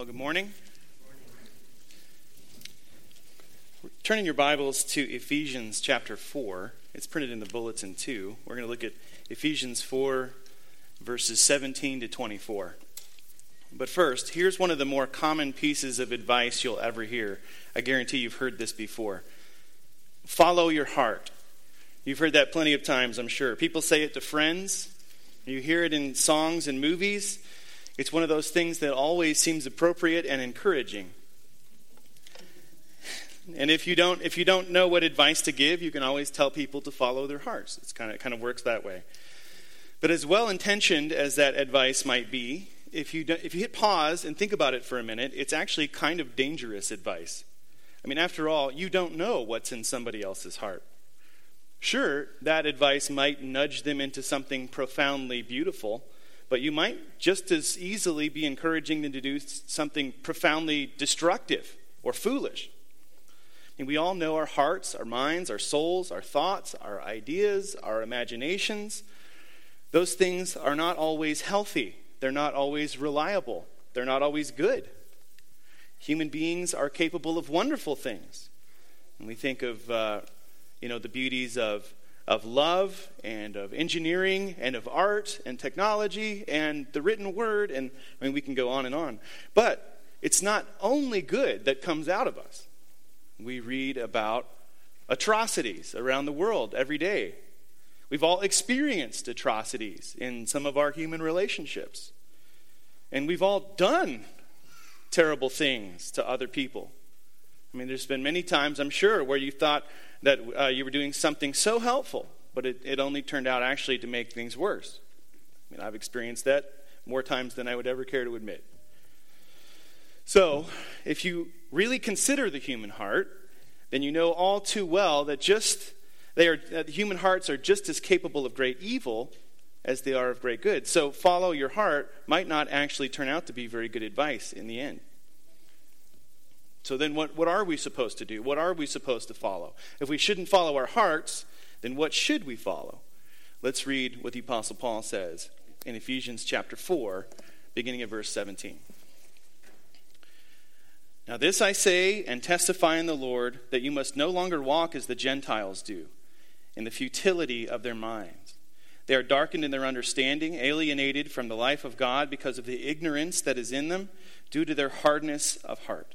Well, good morning. Turning your Bibles to Ephesians chapter 4. It's printed in the bulletin too. We're going to look at Ephesians 4, verses 17 to 24. But first, here's one of the more common pieces of advice you'll ever hear. I guarantee you've heard this before. Follow your heart. You've heard that plenty of times, I'm sure. People say it to friends, you hear it in songs and movies. It's one of those things that always seems appropriate and encouraging. And if you don't if you don't know what advice to give, you can always tell people to follow their hearts. It's kind of it kind of works that way. But as well intentioned as that advice might be, if you if you hit pause and think about it for a minute, it's actually kind of dangerous advice. I mean, after all, you don't know what's in somebody else's heart. Sure, that advice might nudge them into something profoundly beautiful, but you might just as easily be encouraging them to do something profoundly destructive or foolish. And we all know our hearts, our minds, our souls, our thoughts, our ideas, our imaginations. Those things are not always healthy. They're not always reliable. They're not always good. Human beings are capable of wonderful things. And we think of, uh, you know, the beauties of of love and of engineering and of art and technology and the written word. And I mean, we can go on and on. But it's not only good that comes out of us. We read about atrocities around the world every day. We've all experienced atrocities in some of our human relationships. And we've all done terrible things to other people. I mean, there's been many times, I'm sure, where you thought, that uh, you were doing something so helpful, but it, it only turned out actually to make things worse. I mean, I've experienced that more times than I would ever care to admit. So, if you really consider the human heart, then you know all too well that just they are that human hearts are just as capable of great evil as they are of great good. So, follow your heart might not actually turn out to be very good advice in the end. So then, what, what are we supposed to do? What are we supposed to follow? If we shouldn't follow our hearts, then what should we follow? Let's read what the Apostle Paul says in Ephesians chapter 4, beginning at verse 17. Now, this I say and testify in the Lord that you must no longer walk as the Gentiles do, in the futility of their minds. They are darkened in their understanding, alienated from the life of God because of the ignorance that is in them, due to their hardness of heart.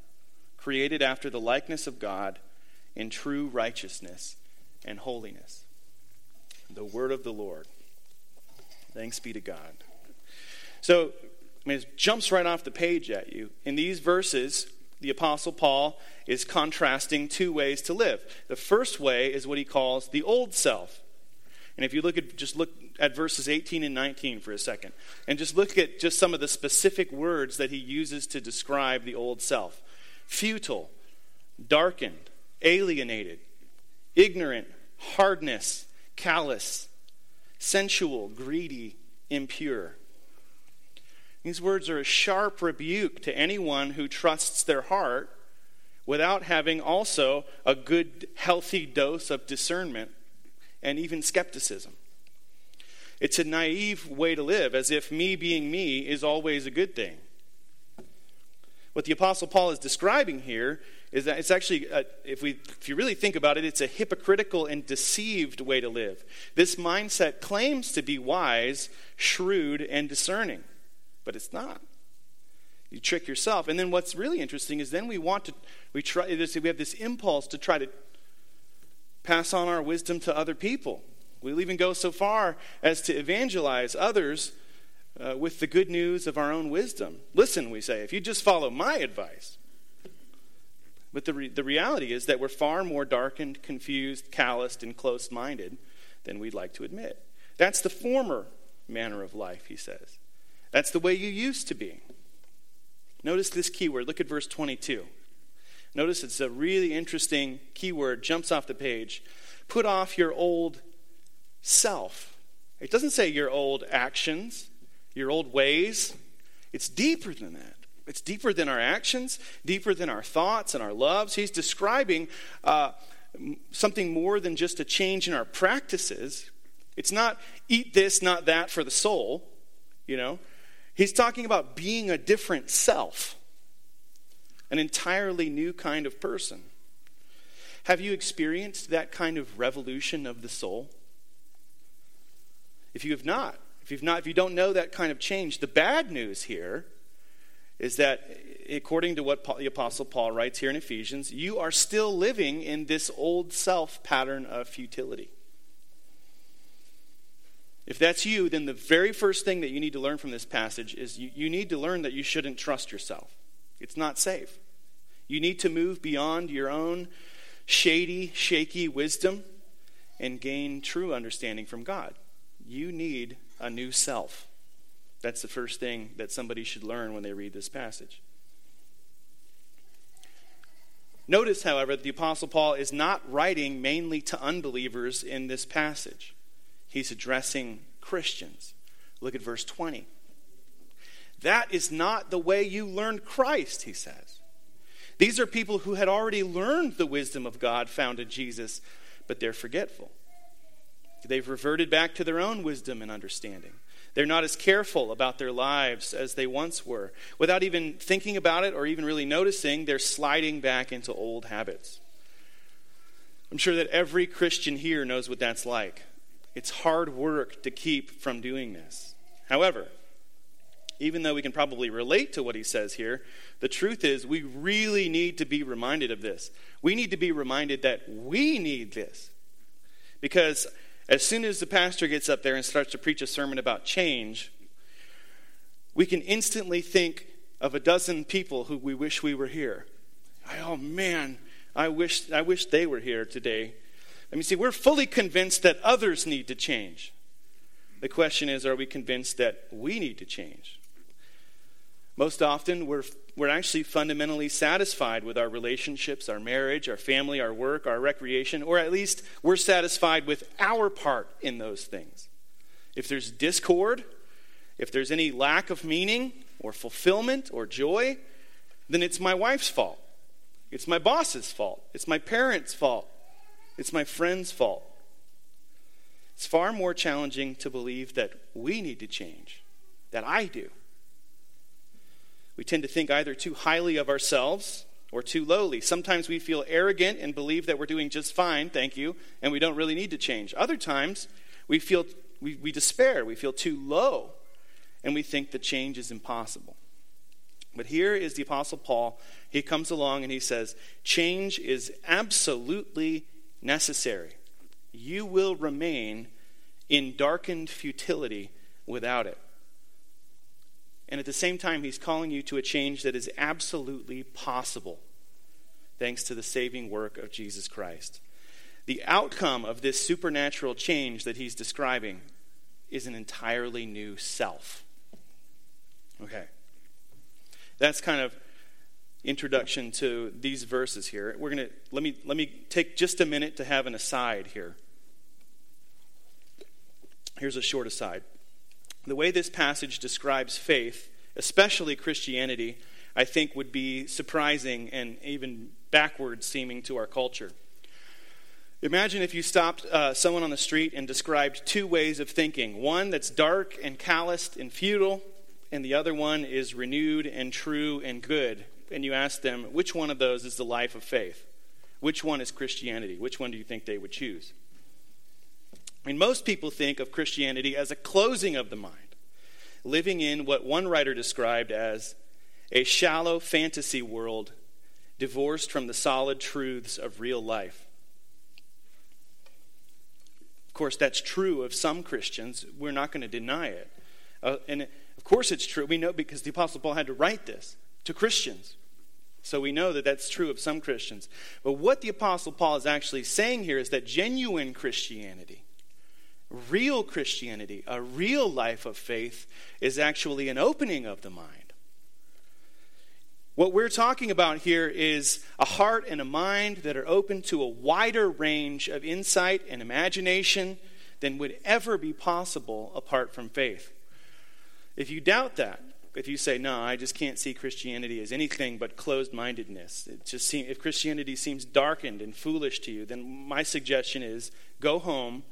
created after the likeness of God in true righteousness and holiness. The word of the Lord. Thanks be to God. So, I mean, it jumps right off the page at you. In these verses, the Apostle Paul is contrasting two ways to live. The first way is what he calls the old self. And if you look at just look at verses 18 and 19 for a second, and just look at just some of the specific words that he uses to describe the old self futile, darkened, alienated, ignorant, hardness, callous, sensual, greedy, impure. These words are a sharp rebuke to anyone who trusts their heart without having also a good, healthy dose of discernment and even skepticism. It's a naive way to live, as if me being me is always a good thing. What the Apostle Paul is describing here is that it's actually, a, if, we, if you really think about it, it's a hypocritical and deceived way to live. This mindset claims to be wise, shrewd, and discerning, but it's not. You trick yourself. And then what's really interesting is then we want to, we, try, we have this impulse to try to pass on our wisdom to other people. We'll even go so far as to evangelize others uh, with the good news of our own wisdom. Listen, we say, if you just follow my advice. But the, re- the reality is that we're far more darkened, confused, calloused, and close minded than we'd like to admit. That's the former manner of life, he says. That's the way you used to be. Notice this keyword. Look at verse 22. Notice it's a really interesting keyword, jumps off the page. Put off your old self. It doesn't say your old actions, your old ways. It's deeper than that. It's deeper than our actions, deeper than our thoughts and our loves. He's describing uh, something more than just a change in our practices. It's not eat this, not that for the soul, you know. He's talking about being a different self, an entirely new kind of person. Have you experienced that kind of revolution of the soul? If you have not, if you've not, if you don't know that kind of change, the bad news here is that according to what the apostle Paul writes here in Ephesians, you are still living in this old self pattern of futility. If that's you, then the very first thing that you need to learn from this passage is you, you need to learn that you shouldn't trust yourself. It's not safe. You need to move beyond your own shady, shaky wisdom and gain true understanding from God. You need a new self. That's the first thing that somebody should learn when they read this passage. Notice, however, that the Apostle Paul is not writing mainly to unbelievers in this passage he's addressing Christians. Look at verse 20. That is not the way you learned Christ, he says. These are people who had already learned the wisdom of God found in Jesus, but they're forgetful. They've reverted back to their own wisdom and understanding. They're not as careful about their lives as they once were. Without even thinking about it or even really noticing, they're sliding back into old habits. I'm sure that every Christian here knows what that's like. It's hard work to keep from doing this. However, even though we can probably relate to what he says here, the truth is we really need to be reminded of this. We need to be reminded that we need this. Because as soon as the pastor gets up there and starts to preach a sermon about change, we can instantly think of a dozen people who we wish we were here. Oh man, I wish I wish they were here today let me see, we're fully convinced that others need to change. The question is, are we convinced that we need to change? Most often, we're, we're actually fundamentally satisfied with our relationships, our marriage, our family, our work, our recreation, or at least we're satisfied with our part in those things. If there's discord, if there's any lack of meaning or fulfillment or joy, then it's my wife's fault. It's my boss's fault. It's my parents' fault. It's my friend's fault. It's far more challenging to believe that we need to change, that I do. We tend to think either too highly of ourselves or too lowly. Sometimes we feel arrogant and believe that we're doing just fine, thank you, and we don't really need to change. Other times, we feel we, we despair, we feel too low, and we think that change is impossible. But here is the Apostle Paul. He comes along and he says, Change is absolutely necessary. You will remain in darkened futility without it. And at the same time, he's calling you to a change that is absolutely possible thanks to the saving work of Jesus Christ. The outcome of this supernatural change that he's describing is an entirely new self. Okay. That's kind of introduction to these verses here. We're going to let me let me take just a minute to have an aside here. Here's a short aside. The way this passage describes faith, especially Christianity, I think would be surprising and even backward seeming to our culture. Imagine if you stopped uh, someone on the street and described two ways of thinking one that's dark and calloused and futile, and the other one is renewed and true and good and you ask them, which one of those is the life of faith? Which one is Christianity? Which one do you think they would choose? I mean, most people think of Christianity as a closing of the mind, living in what one writer described as a shallow fantasy world divorced from the solid truths of real life. Of course, that's true of some Christians. We're not going to deny it. Uh, and of course, it's true. We know because the Apostle Paul had to write this to Christians. So we know that that's true of some Christians. But what the Apostle Paul is actually saying here is that genuine Christianity, real Christianity, a real life of faith, is actually an opening of the mind. What we're talking about here is a heart and a mind that are open to a wider range of insight and imagination than would ever be possible apart from faith. If you doubt that, if you say, no, I just can't see Christianity as anything but closed mindedness, it just seem, if Christianity seems darkened and foolish to you, then my suggestion is go home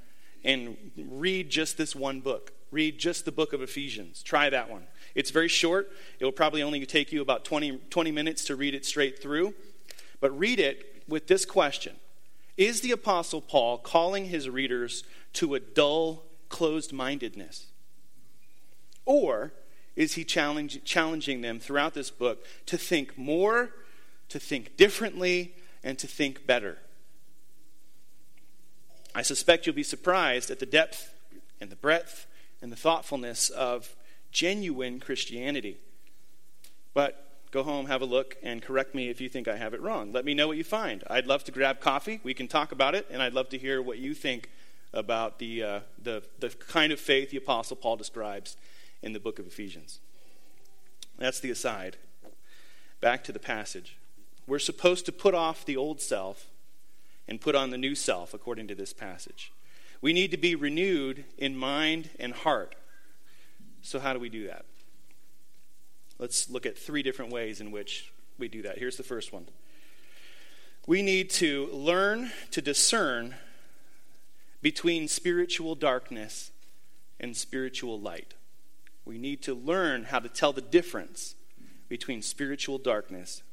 and read just this one book. Read just the book of Ephesians. Try that one. It's very short. It will probably only take you about 20, 20 minutes to read it straight through. But read it with this question Is the Apostle Paul calling his readers to a dull, closed mindedness? Or is he challenge, challenging them throughout this book to think more, to think differently, and to think better? I suspect you'll be surprised at the depth and the breadth and the thoughtfulness of genuine Christianity. But go home, have a look, and correct me if you think I have it wrong. Let me know what you find. I'd love to grab coffee. We can talk about it, and I'd love to hear what you think about the, uh, the, the kind of faith the Apostle Paul describes in the book of Ephesians. That's the aside. Back to the passage. We're supposed to put off the old self and put on the new self, according to this passage. We need to be renewed in mind and heart. So, how do we do that? Let's look at three different ways in which we do that. Here's the first one we need to learn to discern between spiritual darkness and spiritual light. We need to learn how to tell the difference between spiritual darkness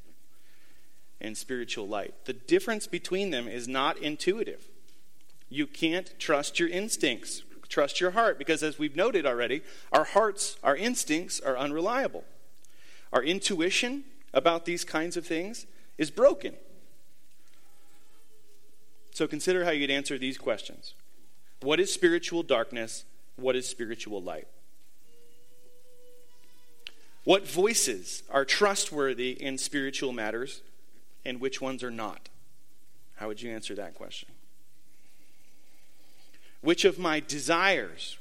and spiritual light. The difference between them is not intuitive. You can't trust your instincts, trust your heart, because as we've noted already, our hearts, our instincts are unreliable. Our intuition about these kinds of things is broken. So consider how you'd answer these questions What is spiritual darkness? What is spiritual light? What voices are trustworthy in spiritual matters and which ones are not? How would you answer that question? Which of my desires,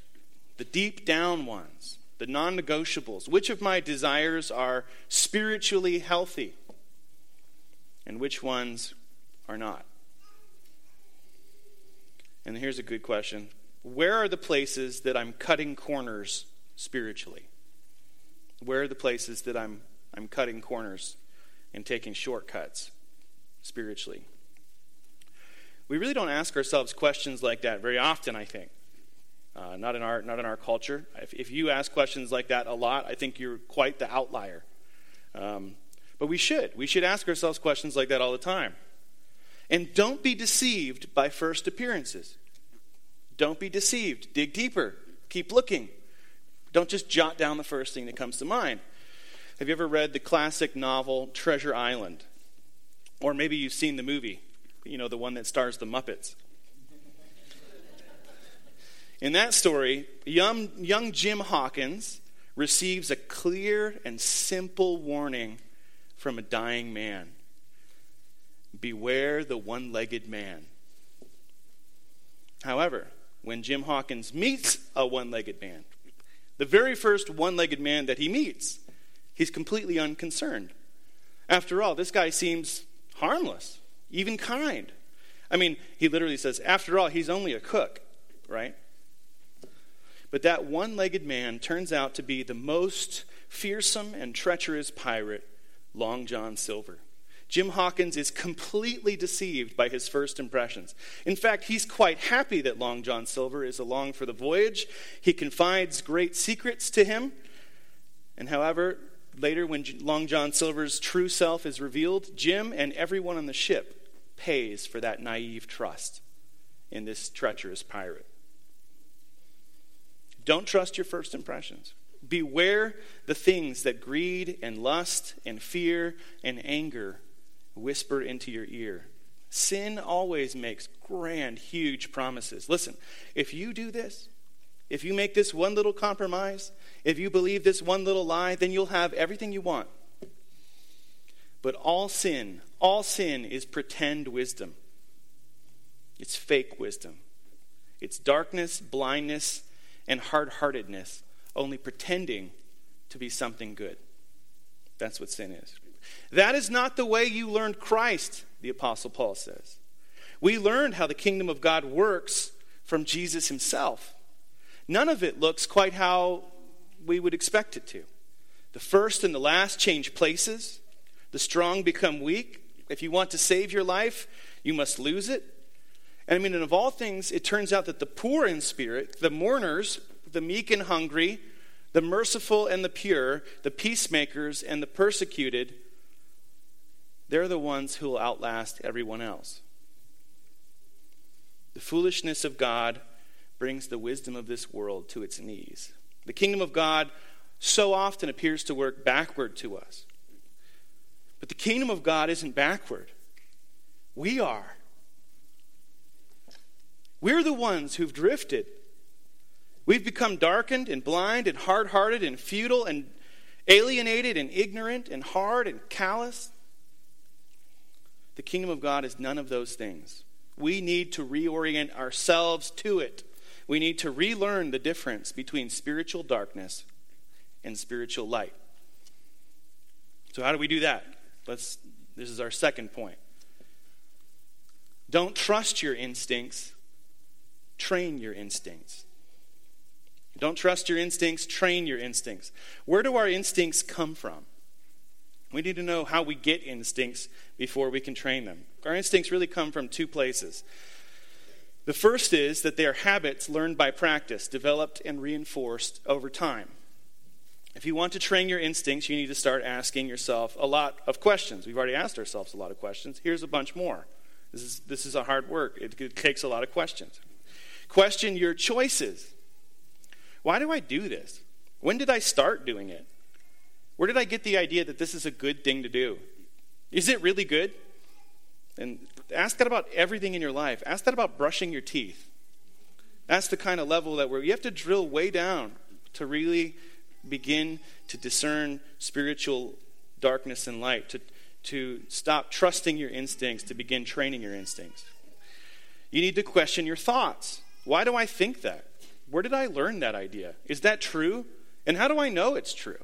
the deep down ones, the non negotiables, which of my desires are spiritually healthy and which ones are not? And here's a good question Where are the places that I'm cutting corners spiritually? Where are the places that I'm, I'm cutting corners and taking shortcuts spiritually? We really don't ask ourselves questions like that very often, I think. Uh, not in our not in our culture. If, if, you ask questions like that a lot, I think you're quite the outlier. Um, but we should. We should ask ourselves questions like that all the time. And don't be deceived by first appearances. Don't be deceived. Dig deeper. Keep looking. Don't just jot down the first thing that comes to mind. Have you ever read the classic novel Treasure Island? Or maybe you've seen the movie you know, the one that stars the Muppets. In that story, young, young Jim Hawkins receives a clear and simple warning from a dying man Beware the one legged man. However, when Jim Hawkins meets a one legged man, the very first one legged man that he meets, he's completely unconcerned. After all, this guy seems harmless even kind. I mean, he literally says, after all, he's only a cook, right? But that one legged man turns out to be the most fearsome and treacherous pirate, Long John Silver. Jim Hawkins is completely deceived by his first impressions. In fact, he's quite happy that Long John Silver is along for the voyage. He confides great secrets to him. And however, later, when Long John Silver's true self is revealed, Jim and everyone on the ship pays for that naive trust in this treacherous pirate. Don't trust your first impressions. Beware the things that greed and lust and fear and anger whisper into your ear. Sin always makes grand, huge promises. Listen, if you do this, if you make this one little compromise, if you believe this one little lie, then you'll have everything you want. But all sin, all sin is pretend wisdom. It's fake wisdom. It's darkness, blindness, and hard heartedness, only pretending to be something good. That's what sin is. That is not the way you learned Christ, the Apostle Paul says. We learned how the kingdom of God works from Jesus himself. None of it looks quite how we would expect it to. The first and the last change places, the strong become weak. If you want to save your life, you must lose it. And I mean, and of all things, it turns out that the poor in spirit, the mourners, the meek and hungry, the merciful and the pure, the peacemakers and the persecuted, they're the ones who will outlast everyone else. The foolishness of God brings the wisdom of this world to its knees. The kingdom of God so often appears to work backward to us. But the kingdom of God isn't backward, we are. We're the ones who've drifted. We've become darkened and blind and hard hearted and futile and alienated and ignorant and hard and callous. The kingdom of God is none of those things. We need to reorient ourselves to it. We need to relearn the difference between spiritual darkness and spiritual light. So, how do we do that? Let's, this is our second point. Don't trust your instincts, train your instincts. Don't trust your instincts, train your instincts. Where do our instincts come from? We need to know how we get instincts before we can train them. Our instincts really come from two places. The first is that they are habits learned by practice, developed and reinforced over time. If you want to train your instincts, you need to start asking yourself a lot of questions. We've already asked ourselves a lot of questions. Here's a bunch more. This is, this is a hard work, it, it takes a lot of questions. Question your choices. Why do I do this? When did I start doing it? Where did I get the idea that this is a good thing to do? Is it really good? And ask that about everything in your life. Ask that about brushing your teeth. That's the kind of level that where you have to drill way down to really begin to discern spiritual darkness and light, to, to stop trusting your instincts, to begin training your instincts. You need to question your thoughts. Why do I think that? Where did I learn that idea? Is that true? And how do I know it's true?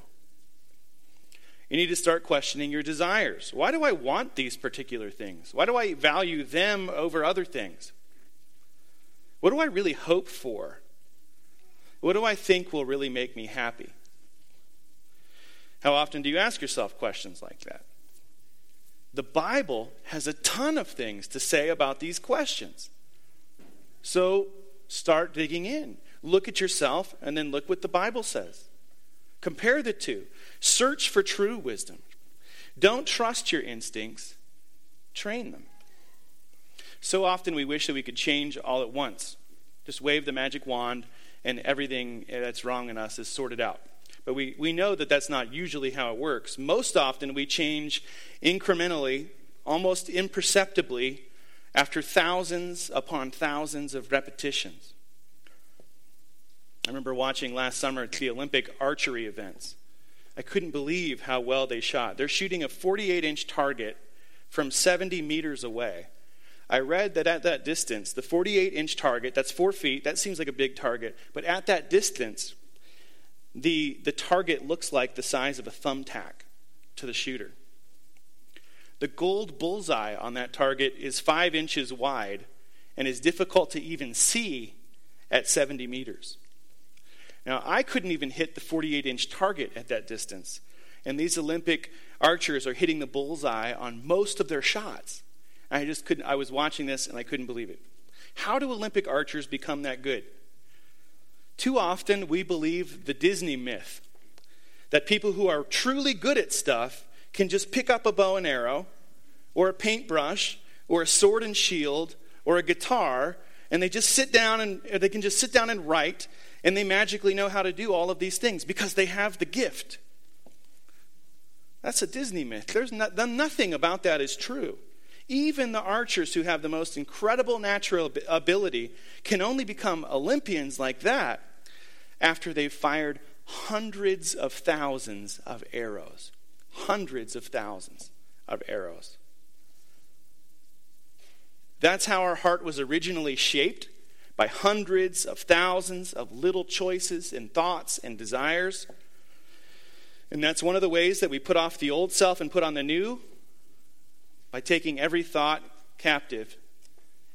You need to start questioning your desires. Why do I want these particular things? Why do I value them over other things? What do I really hope for? What do I think will really make me happy? How often do you ask yourself questions like that? The Bible has a ton of things to say about these questions. So start digging in. Look at yourself and then look what the Bible says. Compare the two. Search for true wisdom. Don't trust your instincts, train them. So often we wish that we could change all at once. Just wave the magic wand and everything that's wrong in us is sorted out. But we, we know that that's not usually how it works. Most often we change incrementally, almost imperceptibly, after thousands upon thousands of repetitions. I remember watching last summer the Olympic archery events. I couldn't believe how well they shot. They're shooting a 48 inch target from 70 meters away. I read that at that distance, the 48 inch target, that's four feet, that seems like a big target, but at that distance, the, the target looks like the size of a thumbtack to the shooter. The gold bullseye on that target is five inches wide and is difficult to even see at 70 meters. Now, I couldn't even hit the 48 inch target at that distance. And these Olympic archers are hitting the bullseye on most of their shots. I just couldn't, I was watching this and I couldn't believe it. How do Olympic archers become that good? Too often we believe the Disney myth that people who are truly good at stuff can just pick up a bow and arrow or a paintbrush or a sword and shield or a guitar and they just sit down and they can just sit down and write and they magically know how to do all of these things because they have the gift. That's a Disney myth. There's not, nothing about that is true. Even the archers who have the most incredible natural ability can only become Olympians like that after they've fired hundreds of thousands of arrows. Hundreds of thousands of arrows. That's how our heart was originally shaped by hundreds of thousands of little choices and thoughts and desires. And that's one of the ways that we put off the old self and put on the new by taking every thought captive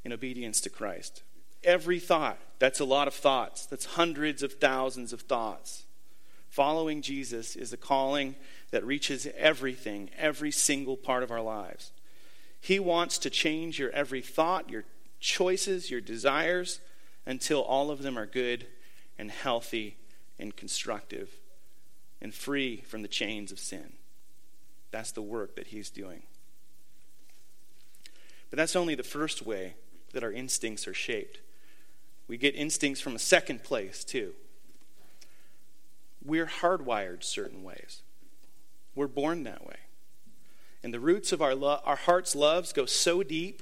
in obedience to Christ. Every thought. That's a lot of thoughts. That's hundreds of thousands of thoughts. Following Jesus is a calling that reaches everything, every single part of our lives. He wants to change your every thought, your choices, your desires, until all of them are good and healthy and constructive and free from the chains of sin. That's the work that He's doing. But that's only the first way that our instincts are shaped. We get instincts from a second place, too. We're hardwired certain ways. We're born that way. And the roots of our, lo- our heart's loves go so deep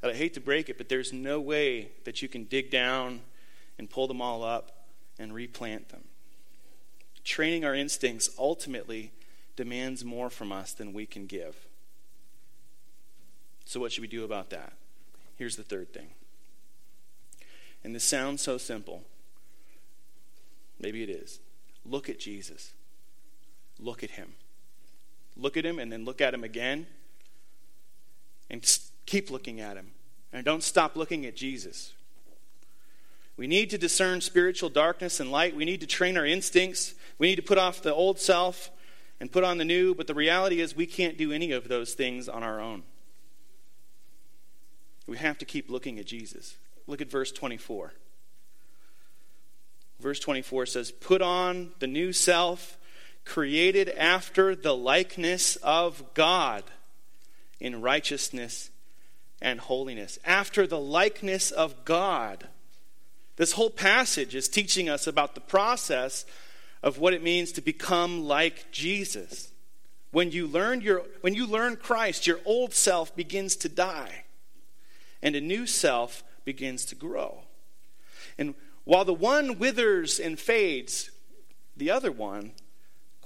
that I hate to break it, but there's no way that you can dig down and pull them all up and replant them. Training our instincts ultimately demands more from us than we can give. So, what should we do about that? Here's the third thing. And this sounds so simple. Maybe it is. Look at Jesus. Look at him. Look at him and then look at him again. And keep looking at him. And don't stop looking at Jesus. We need to discern spiritual darkness and light. We need to train our instincts. We need to put off the old self and put on the new. But the reality is, we can't do any of those things on our own. We have to keep looking at Jesus. Look at verse 24. Verse 24 says, Put on the new self, created after the likeness of God in righteousness and holiness. After the likeness of God. This whole passage is teaching us about the process of what it means to become like Jesus. When you learn your when you learn Christ, your old self begins to die and a new self begins to grow. And while the one withers and fades, the other one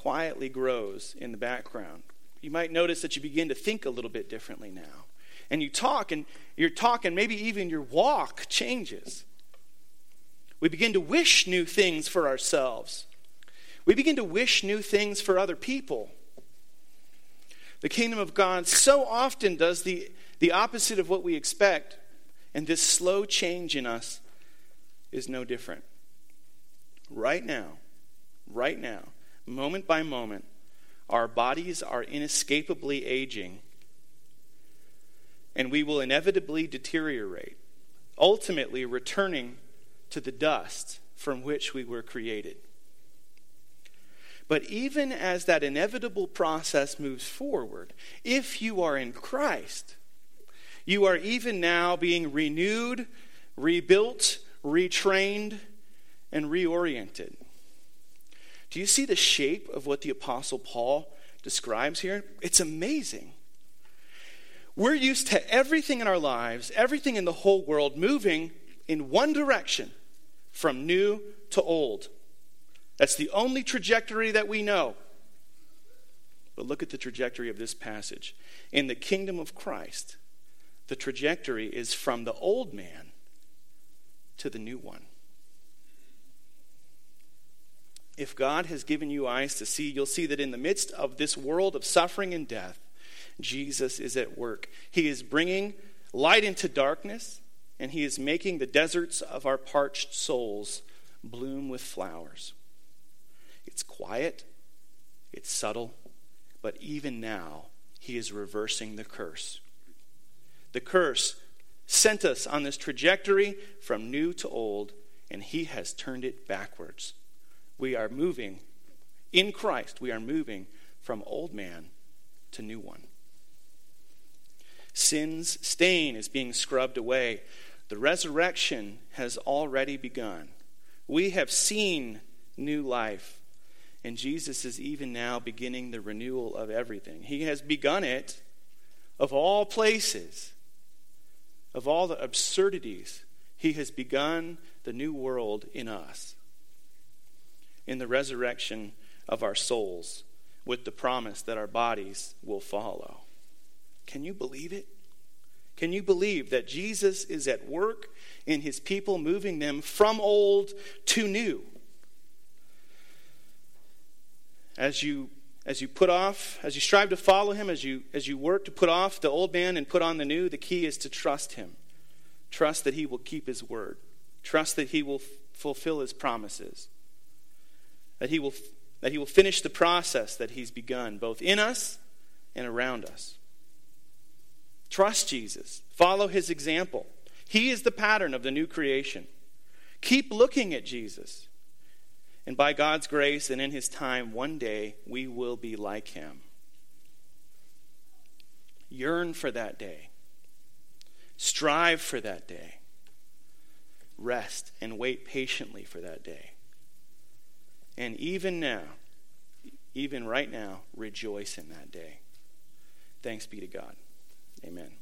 quietly grows in the background. You might notice that you begin to think a little bit differently now. And you talk, and you're talking, maybe even your walk changes. We begin to wish new things for ourselves. We begin to wish new things for other people. The kingdom of God so often does the, the opposite of what we expect, and this slow change in us is no different. Right now, right now, moment by moment, our bodies are inescapably aging, and we will inevitably deteriorate, ultimately returning to the dust from which we were created. But even as that inevitable process moves forward, if you are in Christ, you are even now being renewed, rebuilt, retrained, and reoriented. Do you see the shape of what the Apostle Paul describes here? It's amazing. We're used to everything in our lives, everything in the whole world moving in one direction from new to old. That's the only trajectory that we know. But look at the trajectory of this passage. In the kingdom of Christ, the trajectory is from the old man to the new one. If God has given you eyes to see, you'll see that in the midst of this world of suffering and death, Jesus is at work. He is bringing light into darkness, and He is making the deserts of our parched souls bloom with flowers. It's quiet, it's subtle, but even now, He is reversing the curse. The curse sent us on this trajectory from new to old, and He has turned it backwards. We are moving in Christ, we are moving from old man to new one. Sin's stain is being scrubbed away. The resurrection has already begun. We have seen new life. And Jesus is even now beginning the renewal of everything. He has begun it of all places, of all the absurdities. He has begun the new world in us, in the resurrection of our souls, with the promise that our bodies will follow. Can you believe it? Can you believe that Jesus is at work in his people, moving them from old to new? as you as you put off, as you strive to follow him, as you as you work to put off the old man and put on the new, the key is to trust him. Trust that he will keep his word. Trust that he will f- fulfill his promises. That he will that he will finish the process that he's begun both in us and around us. Trust Jesus. Follow his example. He is the pattern of the new creation. Keep looking at Jesus. And by God's grace and in his time, one day we will be like him. Yearn for that day. Strive for that day. Rest and wait patiently for that day. And even now, even right now, rejoice in that day. Thanks be to God. Amen.